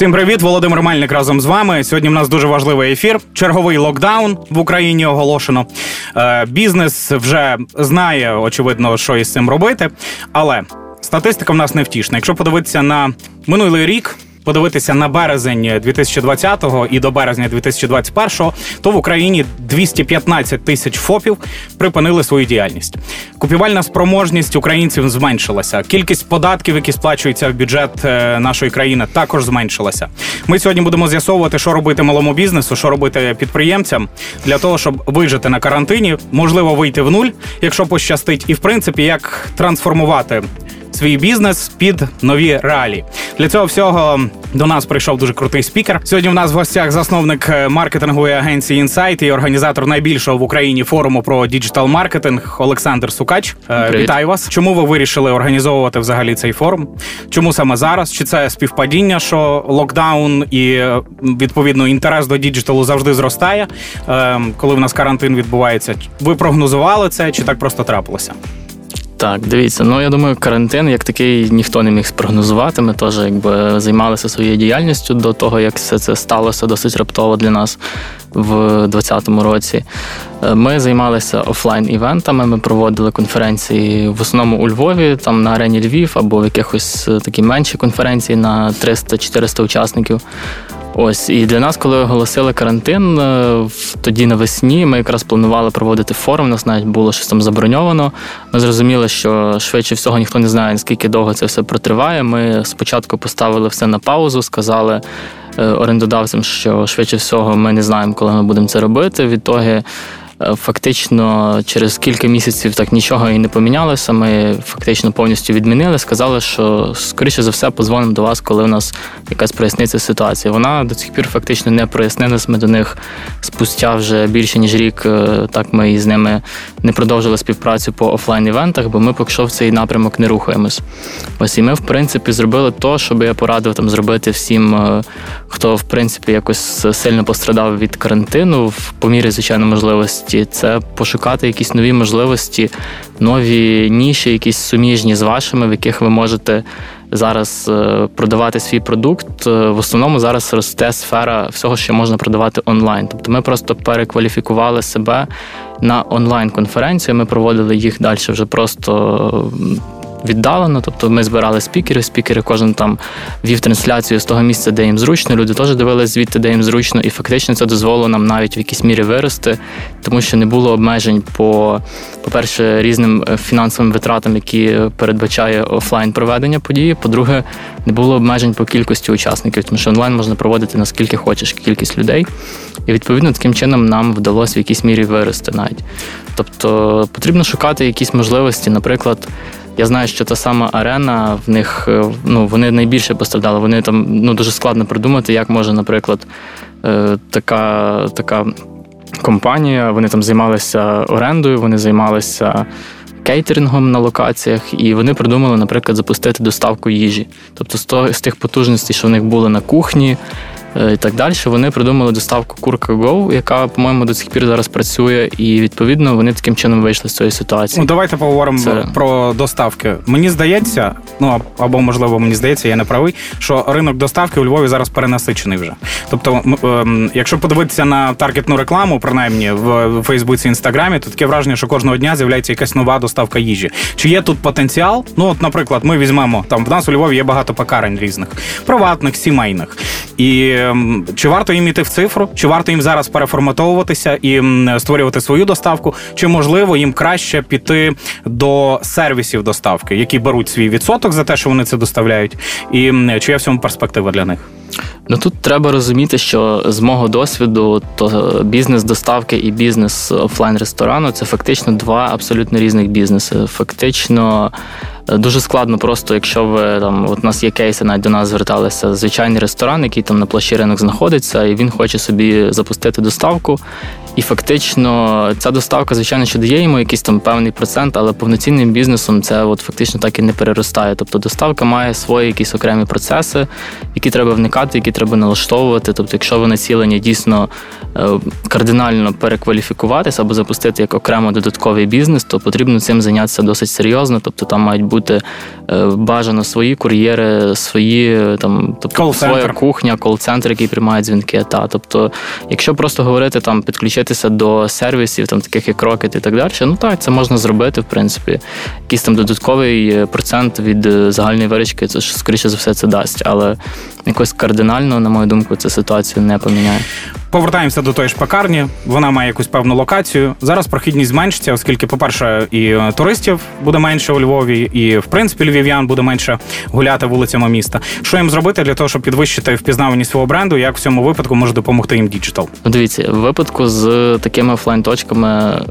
Всім привіт, Володимир Мельник разом з вами. Сьогодні в нас дуже важливий ефір. Черговий локдаун в Україні оголошено. Е, бізнес вже знає, очевидно, що із цим робити. Але статистика в нас не втішна. Якщо подивитися на минулий рік подивитися на березень 2020-го і до березня 2021-го, то в Україні 215 тисяч ФОПів припинили свою діяльність. Купівальна спроможність українців зменшилася. Кількість податків, які сплачуються в бюджет е, нашої країни, також зменшилася. Ми сьогодні будемо з'ясовувати, що робити малому бізнесу, що робити підприємцям для того, щоб вижити на карантині, можливо, вийти в нуль, якщо пощастить, і в принципі як трансформувати свій бізнес під нові реалії. Для цього всього до нас прийшов дуже крутий спікер. Сьогодні в нас в гостях засновник е, маркетингової агенції Insight і організатор найбільшого в Україні форуму про діджитал маркетинг Олександр Сукач. Е, Привіт. Вітаю вас. Чому ви вирішили організовувати взагалі цей форум? Чому саме зараз? Чи це співпадіння, що локдаун і е, відповідно інтерес до діджиталу завжди зростає, коли в нас карантин відбувається? Ви прогнозували це чи так просто трапилося? Так, дивіться, ну я думаю, карантин як такий ніхто не міг спрогнозувати. Ми теж якби займалися своєю діяльністю до того, як все це сталося досить раптово для нас в 2020 році. Е, ми займалися офлайн-івентами. Ми проводили конференції в основному у Львові, там на арені Львів або в якихось е, такі менші конференції на 300-400 учасників. Ось і для нас, коли оголосили карантин, е, тоді навесні ми якраз планували проводити форум. Нас навіть було щось там заброньовано. Ми зрозуміли, що швидше всього ніхто не знає, наскільки довго це все протриває. Ми спочатку поставили все на паузу, сказали е, орендодавцям, що швидше всього ми не знаємо, коли ми будемо це робити. Відтоги фактично через кілька місяців так нічого і не помінялося. Ми фактично повністю відмінили. Сказали, що скоріше за все позвонимо до вас, коли у нас якась проясниться ситуація. Вона до цих пір фактично не прояснилась. Ми до них спустя вже більше ніж рік. Е, так ми з ними не продовжили співпрацю по офлайн-івентах, бо ми поки що в цей напрямок не рухаємось. Ось і ми, в принципі, зробили то, що би я порадив там зробити всім, е, хто в принципі якось сильно пострадав від карантину, в помірі звичайно можливості можливості це пошукати якісь нові можливості, нові ніші, якісь суміжні з вашими, в яких ви можете зараз е, продавати свій продукт. Е, в основному зараз росте сфера всього, що можна продавати онлайн. Тобто ми просто перекваліфікували себе на онлайн-конференцію. Ми проводили їх далі вже просто віддалено. Тобто ми збирали спікерів, спікери кожен там вів трансляцію з того місця, де їм зручно. Люди теж дивилися звідти, де їм зручно, і фактично це дозволило нам навіть в якійсь мірі вирости, тому що не було обмежень по, по-перше, різним е, фінансовим витратам, які передбачає офлайн проведення події. По-друге, не було обмежень по кількості учасників, тому що онлайн можна проводити наскільки хочеш кількість людей. І відповідно таким чином нам вдалося в якійсь мірі вирости навіть. Тобто потрібно шукати якісь можливості, наприклад. Я знаю, що та сама арена в них е, ну вони найбільше постраждали. Вони там ну дуже складно придумати, як може, наприклад, е, така така компанія. Вони там займалися орендою, вони займалися. Кейтерингом на локаціях, і вони придумали, наприклад, запустити доставку їжі. Тобто, з тих потужностей, що в них були на кухні, і так далі. Вони придумали доставку Курка Go, яка, по-моєму, до сих пір зараз працює, і відповідно вони таким чином вийшли з цієї ситуації. Ну, Давайте поговоримо Це... про доставки. Мені здається, ну або можливо, мені здається, я не правий, що ринок доставки у Львові зараз перенасичений вже. Тобто, ем, якщо подивитися на таргетну рекламу, принаймні в Фейсбуці інстаграмі, то таке враження, що кожного дня з'являється якась нова доставка їжі. Чи є тут потенціал? Ну, от, наприклад, ми візьмемо там в нас у Львові є багато пекарень різних, приватних, сімейних. І Ем, чи варто їм іти в цифру, чи варто їм зараз переформатовуватися і створювати свою доставку, чи можливо їм краще піти до сервісів доставки, які беруть свій відсоток за те, що вони це доставляють, і чи є в цьому перспектива для них? Ну тут треба розуміти, що з мого досвіду, то бізнес доставки і бізнес офлайн ресторану це фактично два абсолютно різних бізнеси. Фактично Дуже складно, просто якщо ви там, от у нас є кейси, навіть до нас зверталися звичайний ресторан, який там на площі ринок знаходиться, і він хоче собі запустити доставку. І фактично ця доставка, звичайно, що дає йому якийсь там певний процент, але повноцінним бізнесом це от фактично так і не переростає. Тобто доставка має свої якісь окремі процеси, які треба вникати, які треба налаштовувати. Тобто, якщо ви націлені дійсно е, кардинально перекваліфікуватися або запустити як окремо додатковий бізнес, то потрібно цим зайнятися досить серйозно. Тобто там мають бути е, бажано свої кур'єри, свої там, тобто своя кухня, кол-центр, який приймає дзвінки. Та тобто, якщо просто говорити там підключитися до сервісів, там таких як Rocket і так далі, ну так, це можна зробити, в принципі. Якийсь там додатковий е, процент від загальної виручки, це ж скоріше за все це дасть, але якось кардинально, на мою думку, ця ситуацію не поміняє. Повертаємося до тої ж пекарні. Вона має якусь певну локацію. Зараз прохідність зменшиться, оскільки, по-перше, і е, туристів буде менше у Львові, і в принципі львів'ян буде менше гуляти вулицями міста. Що їм зробити для того, щоб підвищити впізнаваність свого бренду? Як в цьому випадку може допомогти їм діджитал? Ну, дивіться, в випадку з такими офлайн-точками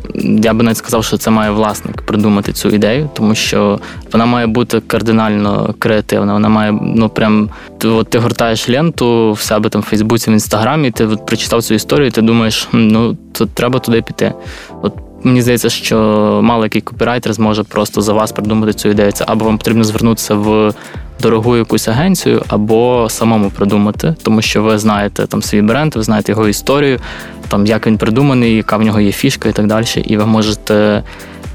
я би навіть сказав, що це має власник придумати цю ідею, тому що вона має бути кардинально креативна. Вона має ну прям от ти гортаєш ленту в себе там в Фейсбуці, в інстаграмі, ти от прочитав цю історію, ти думаєш, ну то треба туди піти. От мені здається, що мало який копірайтер зможе просто за вас придумати цю ідею. Це або вам потрібно звернутися в дорогу якусь агенцію, або самому придумати, тому що ви знаєте там свій бренд, ви знаєте його історію, там як він придуманий, яка в нього є фішка і так далі. І ви можете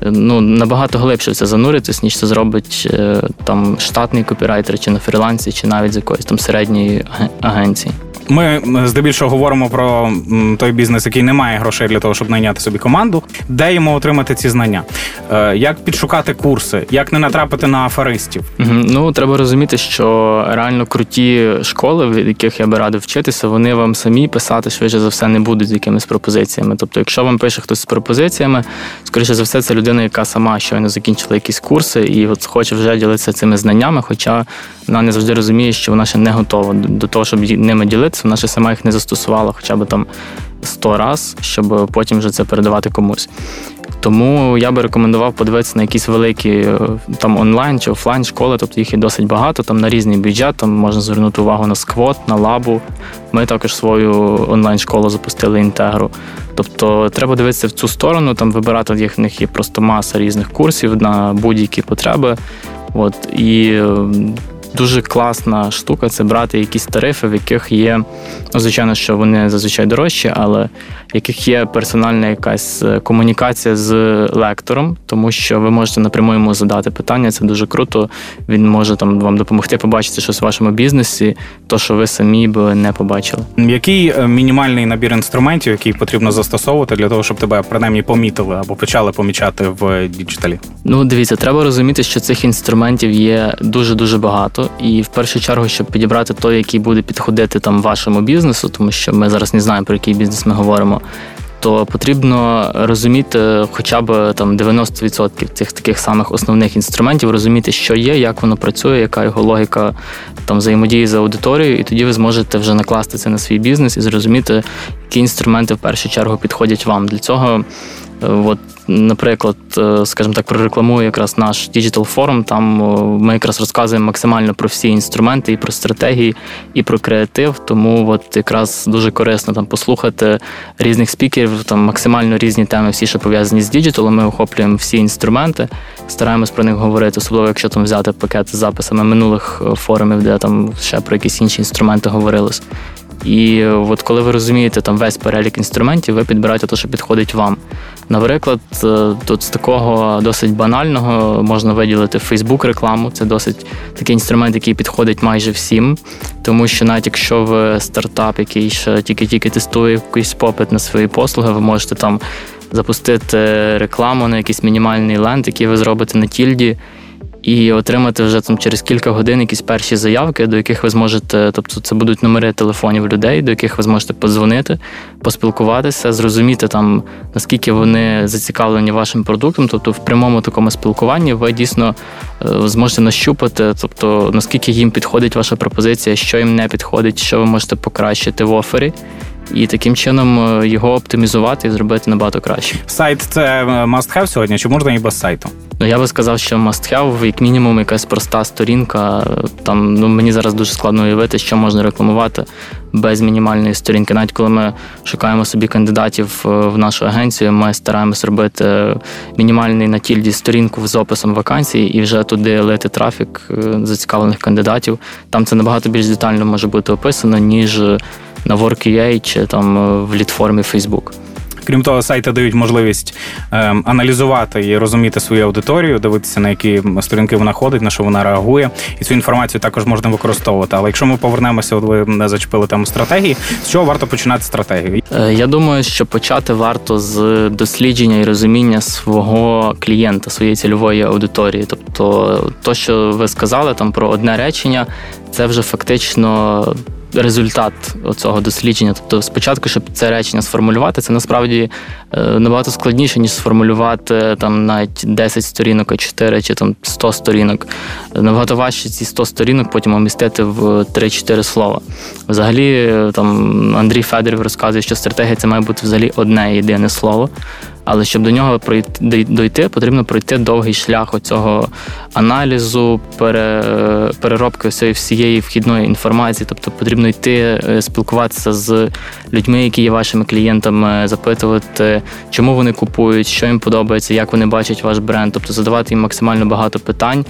ну, набагато глибше в це зануритись, ніж це зробить е, там штатний копірайтер, чи на фрілансі, чи навіть з якоїсь там середньої агенції. Ми здебільшого говоримо про той бізнес, який не має грошей для того, щоб найняти собі команду, де йому отримати ці знання, е, як підшукати курси, як не натрапити на аферистів. Ну треба розуміти, що реально круті школи, в яких я би радив вчитися, вони вам самі писати швидше за все не будуть з якимись пропозиціями. Тобто, якщо вам пише хтось з пропозиціями, скоріше за все, це людина, яка сама щойно закінчила якісь курси і от хоче вже ділитися цими знаннями, хоча вона не завжди розуміє, що вона ще не готова до того, щоб ними ділитися, вона ще сама їх не застосувала хоча б там 100 раз, щоб потім вже це передавати комусь. Тому я би рекомендував подивитися на якісь великі е, там онлайн чи офлайн школи, тобто їх є досить багато, там на різний бюджет, там можна звернути увагу на сквот, на лабу. Ми також свою онлайн-школу запустили інтегру. Тобто треба дивитися в цю сторону, там вибирати в них є просто маса різних курсів на будь-які потреби. От, І ем, дуже класна штука це брати якісь тарифи, в яких є, ну, звичайно, що вони зазвичай дорожчі, але в яких є персональна якась е, комунікація з лектором, тому що ви можете напряму йому задати питання. Це дуже круто. Він може там вам допомогти побачити щось в вашому бізнесі, то що ви самі б не побачили. Який е, мінімальний набір інструментів, який потрібно застосовувати для того, щоб тебе принаймні помітили або почали помічати в діджиталі? Ну, дивіться, треба розуміти, що цих інструментів є дуже дуже багато і в першу чергу, щоб підібрати той, який буде підходити там вашому бізнесу, тому що ми зараз не знаємо про який бізнес ми говоримо. То потрібно розуміти хоча б там 90% цих таких самих основних інструментів, розуміти, що є, як воно працює, яка його логіка там взаємодії з аудиторією, і тоді ви зможете вже накласти це на свій бізнес і зрозуміти, які інструменти в першу чергу підходять вам. Для цього от, Наприклад, е, скажімо так, прорекламую якраз наш Digital Forum, Там ми якраз розказуємо максимально про всі інструменти, і про стратегії, і про креатив. Тому от якраз дуже корисно там послухати різних спікерів, там максимально різні теми, всі, що пов'язані з діджиталом. Ми охоплюємо всі інструменти, стараємось про них говорити, особливо якщо там взяти пакет з записами минулих е, форумів, де там ще про якісь інші інструменти говорилось. І от коли ви розумієте там весь перелік інструментів, ви підбираєте те, що підходить вам. Наприклад, е, тут з такого досить банального можна виділити Facebook рекламу. Це досить такий інструмент, який підходить майже всім. Тому що навіть якщо ви стартап, який ще тільки-тільки тестує якийсь попит на свої послуги, ви можете там запустити рекламу на якийсь мінімальний ленд, який ви зробите на тільді і отримати вже там через кілька годин якісь перші заявки, до яких ви зможете, тобто це будуть номери телефонів людей, до яких ви зможете подзвонити, поспілкуватися, зрозуміти там наскільки вони зацікавлені вашим продуктом. Тобто, в прямому такому спілкуванні ви дійсно е, зможете нащупати, тобто наскільки їм підходить ваша пропозиція, що їм не підходить, що ви можете покращити в офері. І таким чином е, його оптимізувати і зробити набагато краще. Сайт це must have сьогодні, чи можна і без сайту? Ну я би сказав, що must have, як мінімум, якась проста сторінка. Там ну мені зараз дуже складно уявити, що можна рекламувати без мінімальної сторінки. Навіть коли ми шукаємо собі кандидатів е, в нашу агенцію, ми стараємось робити мінімальний на тільді сторінку з описом вакансій і вже туди лити трафік е, зацікавлених кандидатів. Там це набагато більш детально може бути описано, ніж на WorkUA чи там е, в літформі Facebook. Крім того, сайти дають можливість е, аналізувати і розуміти свою аудиторію, дивитися на які сторінки вона ходить, на що вона реагує, і цю інформацію також можна використовувати. Але якщо ми повернемося, от ви не зачепили тему стратегії, з чого варто починати стратегію? Е, я думаю, що почати варто з дослідження і розуміння свого клієнта, своєї цільової аудиторії. Тобто, то, що ви сказали там про одне речення, це вже фактично результат цього дослідження. Тобто, спочатку, щоб це речення сформулювати, це насправді набагато складніше, ніж сформулювати там навіть 10 сторінок, а 4 чи там 100 сторінок. Набагато важче ці 100 сторінок потім умістити в 3-4 слова. Взагалі, там Андрій Федорів розказує, що стратегія це має бути взагалі одне єдине слово. Але щоб до нього пройти дойти, потрібно пройти довгий шлях оцього аналізу, пере, переробки всієї вхідної інформації. Тобто потрібно йти е, спілкуватися з людьми, які є вашими клієнтами, запитувати, чому вони купують, що їм подобається, як вони бачать ваш бренд, тобто задавати їм максимально багато питань,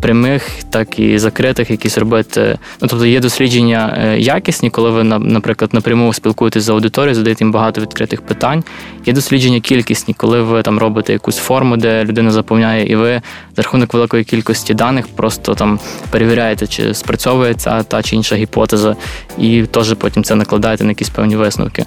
прямих, так і закритих, якісь робити. Ну тобто є дослідження е, якісні, коли ви наприклад напряму спілкуєтесь з аудиторією, задаєте їм багато відкритих питань. Є дослідження кількісні, коли ви там робите якусь форму, де людина заповняє, і ви за рахунок великої кількості даних просто там перевіряєте, чи спрацьовує ця та чи інша гіпотеза, і теж потім це накладаєте на якісь певні висновки.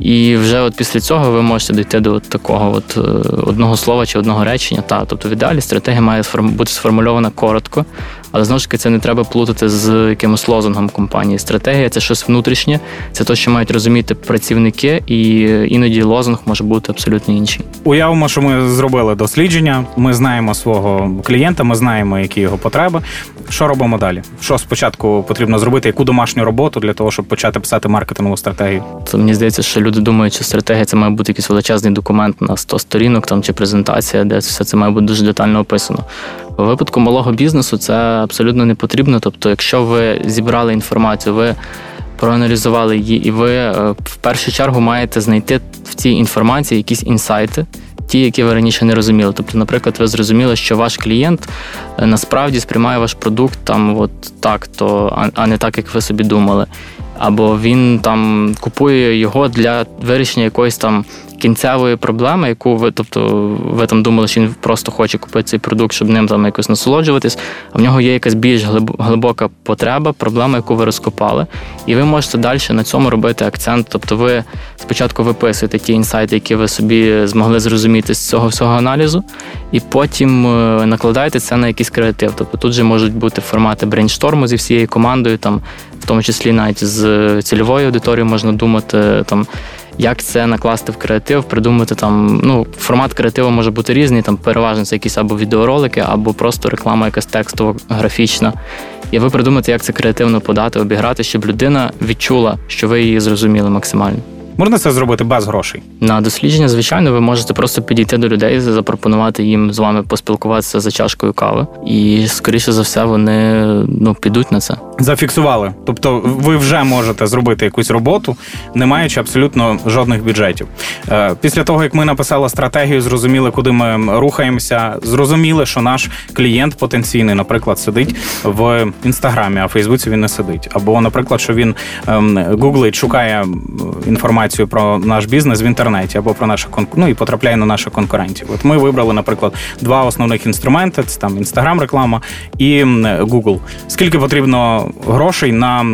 І вже от після цього ви можете дійти до такого от е, одного слова чи одного речення. Та, тобто в ідеалі стратегія має бути сформульована коротко, але знову ж таки це не треба плутати з якимось лозунгом компанії. Стратегія це щось внутрішнє, це те, що мають розуміти працівники, і іноді лозунг може бути абсолютно інший. Уявимо, що ми зробили дослідження. Ми знаємо свого клієнта, ми знаємо, які його потреби. Що робимо далі? Що спочатку потрібно зробити? Яку домашню роботу для того, щоб почати писати маркетингову стратегію? То мені здається, що люди думають, що стратегія це має бути якийсь величезний документ на 100 сторінок там чи презентація, де все це має бути дуже детально описано. У випадку малого бізнесу це абсолютно не потрібно. Тобто, якщо ви зібрали інформацію, ви проаналізували її, і ви е, в першу чергу маєте знайти в цій інформації якісь інсайти. Ті, які ви раніше не розуміли. Тобто, наприклад, ви зрозуміли, що ваш клієнт е, насправді сприймає ваш продукт там, от так, то а не так, як ви собі думали. Або він там купує його для вирішення якоїсь там кінцевої проблеми, яку ви, тобто, ви там думали, що він просто хоче купити цей продукт, щоб ним там якось насолоджуватись, а в нього є якась більш глибока потреба, проблема, яку ви розкопали, і ви можете далі на цьому робити акцент. Тобто, ви спочатку виписуєте ті інсайти, які ви собі змогли зрозуміти з цього всього аналізу, і потім е, накладаєте це на якийсь креатив. Тобто тут же можуть бути формати брейншторму зі всією командою, там, в тому числі навіть з цільовою аудиторією можна думати там як це накласти в креатив, придумати там. Ну, формат креативу може бути різний, там переважно це якісь або відеоролики, або просто реклама, якась текстова, графічна. І ви придумаєте, як це креативно подати, обіграти, щоб людина відчула, що ви її зрозуміли максимально. Можна це зробити без грошей? На дослідження, звичайно, ви можете просто підійти до людей, запропонувати їм з вами поспілкуватися за чашкою кави, і скоріше за все вони ну підуть на це. Зафіксували. Тобто, ви вже можете зробити якусь роботу, не маючи абсолютно жодних бюджетів. Е, після того як ми написали стратегію, зрозуміли, куди ми рухаємося. Зрозуміли, що наш клієнт потенційний, наприклад, сидить в інстаграмі, а в Фейсбуці він не сидить. Або, наприклад, що він ем, гуглить, шукає інформацію про наш бізнес в інтернеті або про наших ну, і потрапляє на наших конкурентів. От ми вибрали, наприклад, два основних інструменти: це там інстаграм, реклама і Google. Скільки потрібно грошей на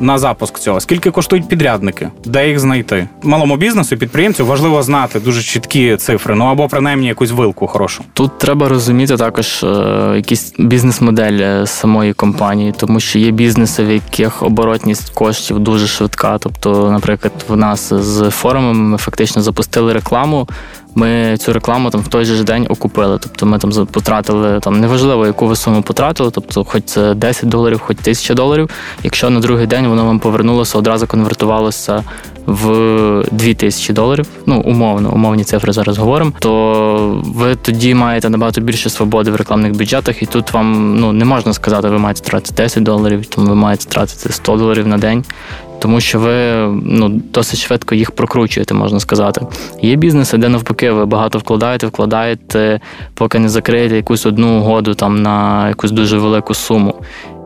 на запуск цього? Скільки коштують підрядники? Де їх знайти? Малому бізнесу, підприємцю важливо знати дуже чіткі цифри, ну або принаймні якусь вилку хорошу. Тут треба розуміти також е, якісь бізнес-модель е, самої компанії, тому що є бізнеси, в яких оборотність коштів дуже швидка. Тобто, наприклад, в нас з форумами. Ми фактично запустили рекламу. Ми цю рекламу там в той же день окупили. Тобто ми там потратили там неважливо, яку ви суму потратили, тобто, хоч це 10 доларів, хоч 1000 доларів. Якщо на другий день воно вам повернулося, одразу конвертувалося в 2000 доларів. Ну умовно, умовні цифри зараз говоримо. То ви тоді маєте набагато більше свободи в рекламних бюджетах, і тут вам ну не можна сказати, ви маєте тратити 10 доларів, тому ви маєте тратити 100 доларів на день тому що ви ну досить швидко їх прокручуєте, можна сказати. Є бізнеси, де навпаки, ви багато вкладаєте, вкладаєте, поки не закриєте якусь одну угоду там на якусь дуже велику суму.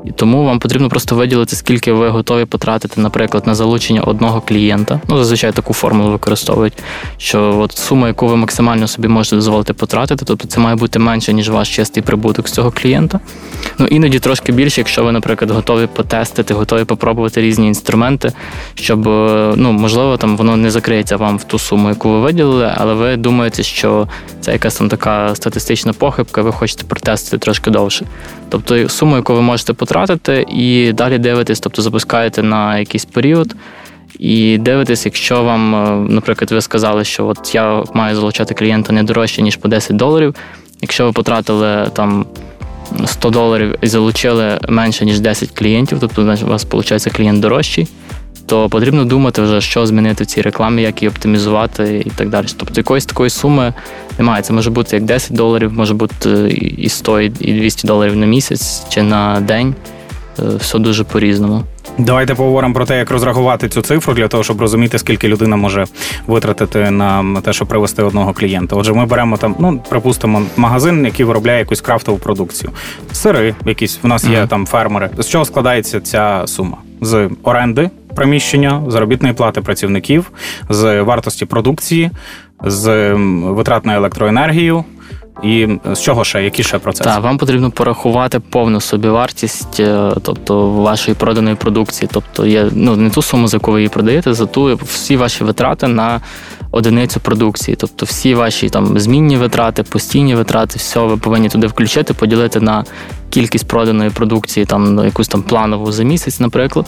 І тому вам потрібно просто виділити, скільки ви готові потратити, наприклад, на залучення одного клієнта. Ну, зазвичай таку формулу використовують, що от сума, яку ви максимально собі можете дозволити потратити, тобто це має бути менше, ніж ваш чистий прибуток з цього клієнта. Ну іноді трошки більше, якщо ви, наприклад, готові потестити, готові попробувати різні інструменти, щоб е, ну можливо там воно не закриється вам в ту суму, яку ви виділили, але ви думаєте, що це якась там така статистична похибка, ви хочете протестити трошки довше. Тобто суму, яку ви можете потратити, і далі дивитесь, тобто запускаєте на якийсь період. І дивитесь, якщо вам, е, наприклад, ви сказали, що от я маю залучати клієнта не дорожче, ніж по 10 доларів. Якщо ви потратили там 100 доларів і залучили менше, ніж 10 клієнтів, тобто у вас виходить клієнт дорожчий, то потрібно думати вже, що змінити в цій рекламі, як її оптимізувати і так далі. Тобто якоїсь такої суми немає. Це може бути як 10 доларів, може бути і 100, і 200 доларів на місяць чи на день. Е, все дуже по-різному. Давайте поговоримо про те, як розрахувати цю цифру для того, щоб розуміти, скільки людина може витратити на те, щоб привести одного клієнта. Отже, ми беремо там, ну припустимо, магазин, який виробляє якусь крафтову продукцію. Сири, якісь в нас є mm-hmm. там фермери. З чого складається ця сума? З оренди приміщення, заробітної плати працівників, з вартості продукції, з витрат на електроенергію. І з чого ще, які ще процеси? Так, вам потрібно порахувати повну собівартість, е, тобто вашої проданої продукції. Тобто є ну не ту суму, за яку ви її продаєте, за ту всі ваші витрати на одиницю продукції. Тобто всі ваші там змінні витрати, постійні витрати, все ви повинні туди включити, поділити на кількість проданої продукції, там якусь там планову за місяць, наприклад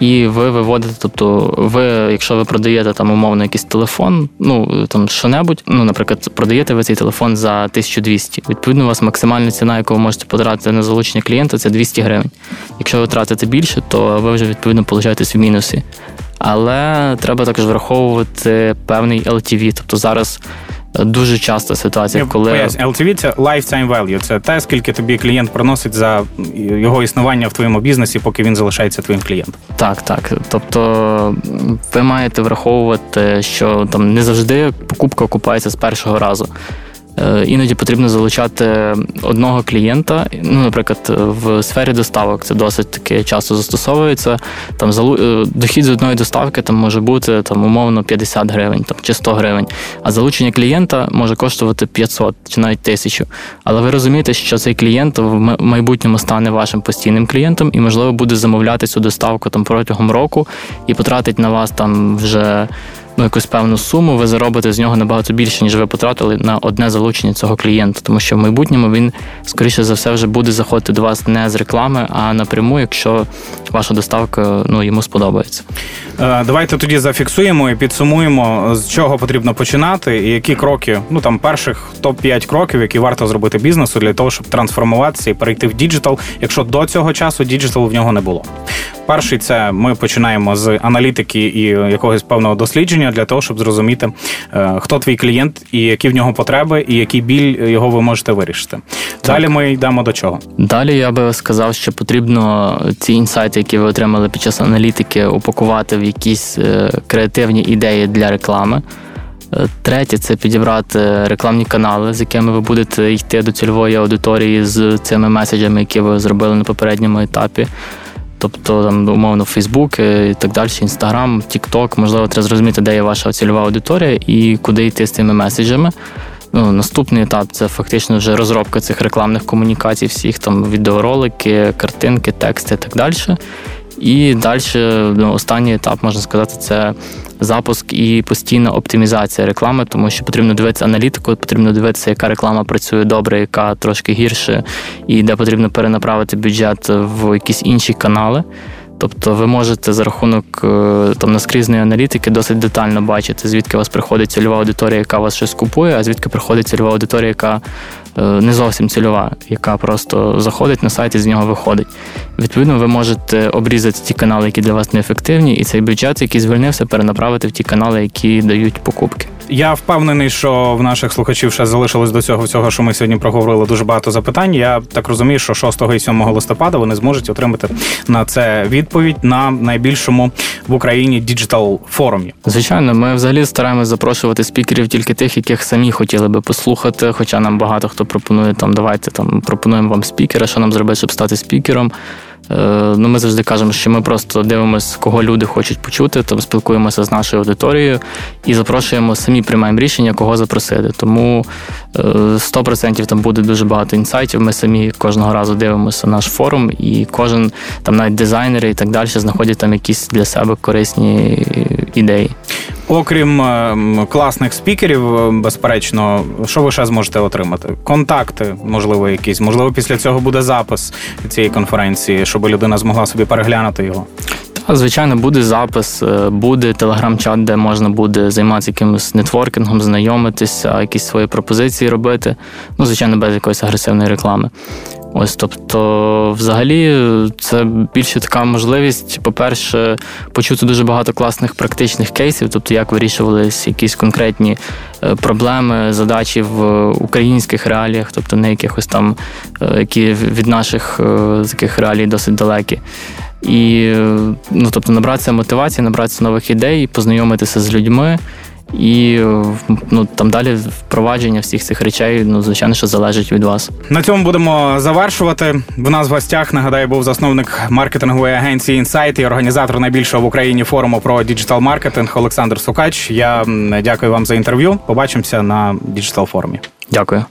і ви виводите, тобто, ви, якщо ви продаєте там умовно якийсь телефон, ну там що-небудь, ну, наприклад, продаєте ви цей телефон за 1200. Відповідно, у вас максимальна ціна, яку ви можете потратити на залучення клієнта, це 200 гривень. Якщо ви тратите більше, то ви вже відповідно получаєтесь в мінусі. Але треба також враховувати певний LTV. Тобто зараз Дуже часто ситуація, коли Поясню. LTV – це lifetime value. Це те, скільки тобі клієнт приносить за його існування в твоєму бізнесі, поки він залишається твоїм клієнтом. Так, так. Тобто ви маєте враховувати, що там не завжди покупка окупається з першого разу. Е, іноді потрібно залучати одного клієнта. Ну, наприклад, в сфері доставок це досить таки часто застосовується. Там е, дохід з одної доставки там може бути там умовно 50 гривень там, чи 100 гривень. А залучення клієнта може коштувати 500 чи навіть 1000. Але ви розумієте, що цей клієнт в майбутньому стане вашим постійним клієнтом і, можливо, буде замовляти цю доставку там протягом року і потратить на вас там вже ну, якусь певну суму, ви заробите з нього набагато більше, ніж ви потратили на одне залучення цього клієнта. Тому що в майбутньому він, скоріше за все, вже буде заходити до вас не з реклами, а напряму, якщо ваша доставка ну, йому сподобається. Е, давайте тоді зафіксуємо і підсумуємо, з чого потрібно починати, і які кроки, ну там перших топ-5 кроків, які варто зробити бізнесу для того, щоб трансформуватися і перейти в діджитал, якщо до цього часу діджиталу в нього не було. Перший це ми починаємо з аналітики і якогось певного дослідження для того, щоб зрозуміти, е, хто твій клієнт і які в нього потреби, і який біль його ви можете вирішити. Так. Далі ми йдемо до чого. Далі я би сказав, що потрібно ці інсайти, які ви отримали під час аналітики, упакувати в якісь е, креативні ідеї для реклами. Е, третє це підібрати рекламні канали, з якими ви будете йти до цільової аудиторії з цими меседжами, які ви зробили на попередньому етапі. Тобто, там, умовно, Фейсбук і так далі, Інстаграм, Тікток, можливо, треба зрозуміти, де є ваша цільова аудиторія і куди йти з цими меседжами. Ну, Наступний етап це фактично вже розробка цих рекламних комунікацій, всіх там відеоролики, картинки, тексти і так далі. І далі ну, останній етап, можна сказати, це запуск і постійна оптимізація реклами, тому що потрібно дивитися аналітику, потрібно дивитися, яка реклама працює добре, яка трошки гірше, і де потрібно перенаправити бюджет в якісь інші канали. Тобто ви можете за рахунок е, там наскрізної аналітики досить детально бачити, звідки у вас приходить цільова аудиторія, яка вас щось купує, а звідки приходить цільова аудиторія, яка не зовсім цільова, яка просто заходить на сайт і з нього виходить. Відповідно, ви можете обрізати ті канали, які для вас неефективні, і цей бюджет, який звільнився, перенаправити в ті канали, які дають покупки. Я впевнений, що в наших слухачів ще залишилось до цього всього, що ми сьогодні проговорили дуже багато запитань. Я так розумію, що 6 і 7 листопада вони зможуть отримати на це відповідь на найбільшому в Україні діджитал форумі. Звичайно, ми взагалі стараємось запрошувати спікерів тільки тих, яких самі хотіли би послухати. Хоча нам багато хто пропонує там, давайте там пропонуємо вам спікера, що нам зробити, щоб стати спікером. Е, ну, ми завжди кажемо, що ми просто дивимося, кого люди хочуть почути, там спілкуємося з нашою аудиторією і запрошуємо самі приймаємо рішення, кого запросити. Тому е, 100% там буде дуже багато інсайтів. Ми самі кожного разу дивимося наш форум, і кожен там навіть дизайнери і так далі знаходять там якісь для себе корисні ідеї. Окрім е, класних спікерів, е, безперечно, що ви ще зможете отримати? Контакти, можливо, якісь, можливо, після цього буде запис цієї конференції, щоб людина змогла собі переглянути його. Звичайно, буде запис, е, буде телеграм-чат, де можна буде займатися якимось нетворкінгом, знайомитися, якісь свої пропозиції робити. Ну, звичайно, без якоїсь агресивної реклами. Ось, тобто, взагалі, це більше така можливість, по-перше, почути дуже багато класних практичних кейсів, тобто як вирішувалися якісь конкретні е, проблеми, задачі в українських реаліях, тобто не якихось там, е, які від наших е, таких реалій досить далекі. І ну, тобто набратися мотивації, набратися нових ідей, познайомитися з людьми. І ну там далі впровадження всіх цих речей, ну звичайно, що залежить від вас. На цьому будемо завершувати. В нас в гостях нагадаю був засновник маркетингової агенції Insight і організатор найбільшого в Україні форуму про digital маркетинг Олександр Сукач. Я дякую вам за інтерв'ю. Побачимося на digital форумі. Дякую.